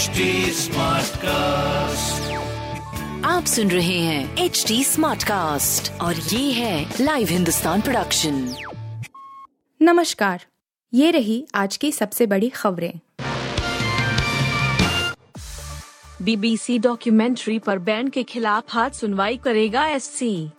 HD cast आप सुन रहे हैं एच डी स्मार्ट कास्ट और ये है लाइव हिंदुस्तान प्रोडक्शन नमस्कार ये रही आज की सबसे बड़ी खबरें। बीबीसी डॉक्यूमेंट्री पर बैन के खिलाफ हाथ सुनवाई करेगा एससी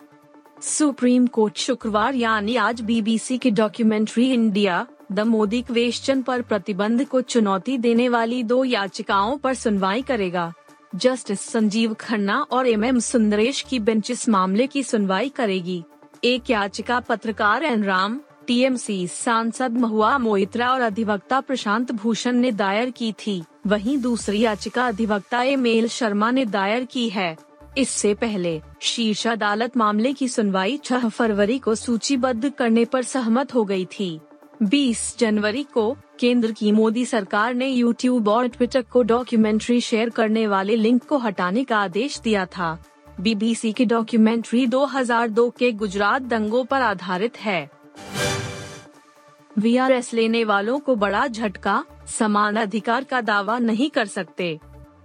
सुप्रीम कोर्ट शुक्रवार यानी आज बीबीसी की documentary India the Modi question पर प्रतिबंध को चुनौती देने वाली दो याचिकाओं पर सुनवाई करेगा। जस्टिस संजीव खन्ना और एम एम सुंदरेश की बेंच इस मामले की सुनवाई करेगी। एक याचिका पत्रकार एन राम, टीएमसी सांसद महुआ मोइत्रा और अधिवक्ता प्रशांत भूषण ने दायर की थी। वहीं दूसरी याचिका अधिवक्ता एम एल शर्मा ने दायर की है। इससे पहले शीर्ष अदालत मामले की सुनवाई 6 फरवरी को सूचीबद्ध करने पर सहमत हो गई थी। 20 जनवरी को, केंद्र की मोदी सरकार ने यूट्यूब और ट्विटर को डॉक्यूमेंट्री शेयर करने वाले लिंक को हटाने का आदेश दिया था। बीबीसी की डॉक्यूमेंट्री 2002 के गुजरात दंगों पर आधारित है। VRS लेने वालों को बड़ा झटका, समान अधिकार का दावा नहीं कर सकते।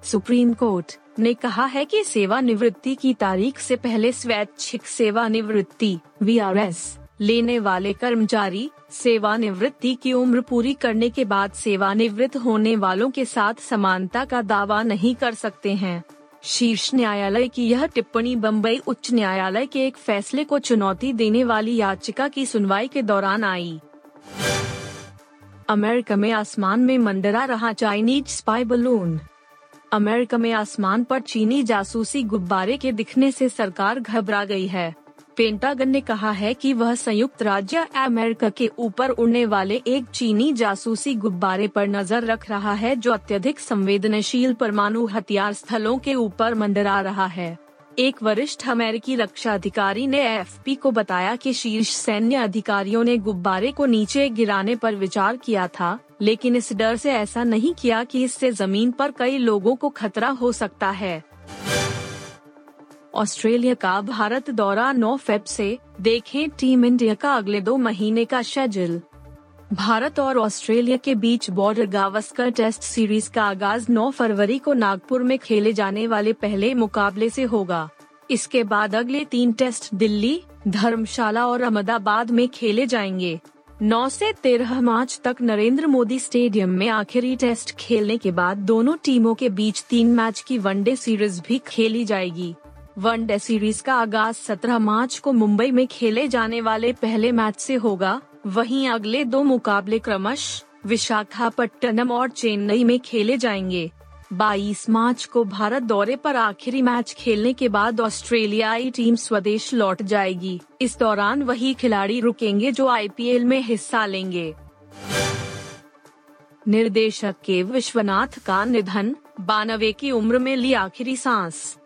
सुप्रीम कोर्ट ने कहा है कि सेवानिवृत्ति की तारीख से पहले स्वैच्छिक सेवानिवृत्ति VRS लेने वाले कर्मचारी, सेवानिवृत्ति की उम्र पूरी करने के बाद सेवानिवृत्त होने वालों के साथ समानता का दावा नहीं कर सकते हैं। शीर्ष न्यायालय की यह टिप्पणी बम्बई उच्च न्यायालय के एक फैसले को चुनौती देने वाली याचिका की सुनवाई के दौरान आई। अमेरिका में आसमान में मंडरा रहा चाइनीज़ स्पाई बलून। अमेरिका में आसमान पर चीनी जासूसी गुब्बारे के दिखने से सरकार घबरा गई है। पेंटागन ने कहा है कि वह संयुक्त राज्य अमेरिका के ऊपर उड़ने वाले एक चीनी जासूसी गुब्बारे पर नज़र रख रहा है, जो अत्यधिक संवेदनशील परमाणु हथियार स्थलों के ऊपर मंडरा रहा है। एक वरिष्ठ अमेरिकी रक्षा अधिकारी ने एएफपी को बताया कि शीर्ष सैन्य अधिकारियों ने गुब्बारे को नीचे गिराने पर विचार किया था, लेकिन इस डर से ऐसा नहीं किया कि इससे ज़मीन पर कई लोगों को खतरा हो सकता है। ऑस्ट्रेलिया का भारत दौरा 9 फेब से, देखें टीम इंडिया का अगले दो महीने का शेड्यूल भारत और ऑस्ट्रेलिया के बीच बॉर्डर गावस्कर टेस्ट सीरीज़ का आगाज़ 9 फरवरी को नागपुर में खेले जाने वाले पहले मुकाबले से होगा। इसके बाद अगले तीन टेस्ट दिल्ली, धर्मशाला और अहमदाबाद में खेले जाएँगे। 9 से 13 मार्च तक नरेंद्र मोदी स्टेडियम में आखिरी टेस्ट खेलने के बाद दोनों टीमों के बीच तीन मैच की वनडे सीरीज़ भी खेली जाएगी। वनडे सीरीज़ का आगाज़ 17 मार्च को मुंबई में खेले जाने वाले पहले मैच से होगा। वहीं अगले दो मुकाबले क्रमश विशाखापट्टनम और चेन्नई में खेले जाएँगे। 22 मार्च को भारत दौरे पर आखिरी मैच खेलने के बाद ऑस्ट्रेलियाई टीम स्वदेश लौट जाएगी। इस दौरान वही खिलाड़ी रुकेंगे जो आईपीएल में हिस्सा लेंगे। निर्देशक के विश्वनाथ का निधन, बानवे की उम्र में ली आखिरी सांस।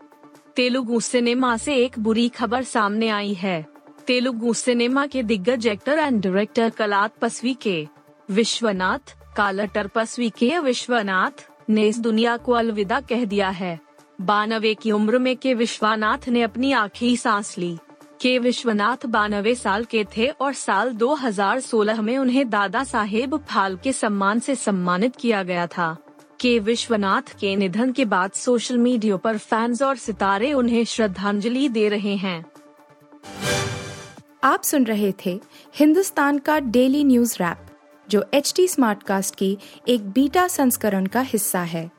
तेलुगु सिनेमा से एक बुरी खबर सामने आई है। तेलुगु सिनेमा के दिग्गज actor and director Kalatapasvi K, Viswanath, कालटर पसवी K Vishwanath, ने इस दुनिया को अलविदा कह दिया है। बानवे की उम्र में के विश्वनाथ ने अपनी आखिरी सांस ली। के विश्वनाथ बानवे साल के थे और साल 2016 में उन्हें दादा साहेब फाल के सम्मान से सम्मानित किया गया था। के विश्वनाथ के निधन के बाद सोशल मीडिया पर फैंस और सितारे उन्हें श्रद्धांजलि दे रहे हैं। आप सुन रहे थे हिंदुस्तान का डेली न्यूज़ रैप, जो एच टी स्मार्टकास्ट की एक बीटा संस्करण का हिस्सा है।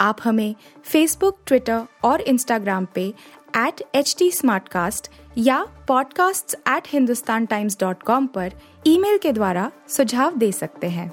आप हमें फेसबुक ट्विटर और इंस्टाग्राम पे एट एच टी या podcasts@hindustantimes.com पर ईमेल के द्वारा सुझाव दे सकते हैं।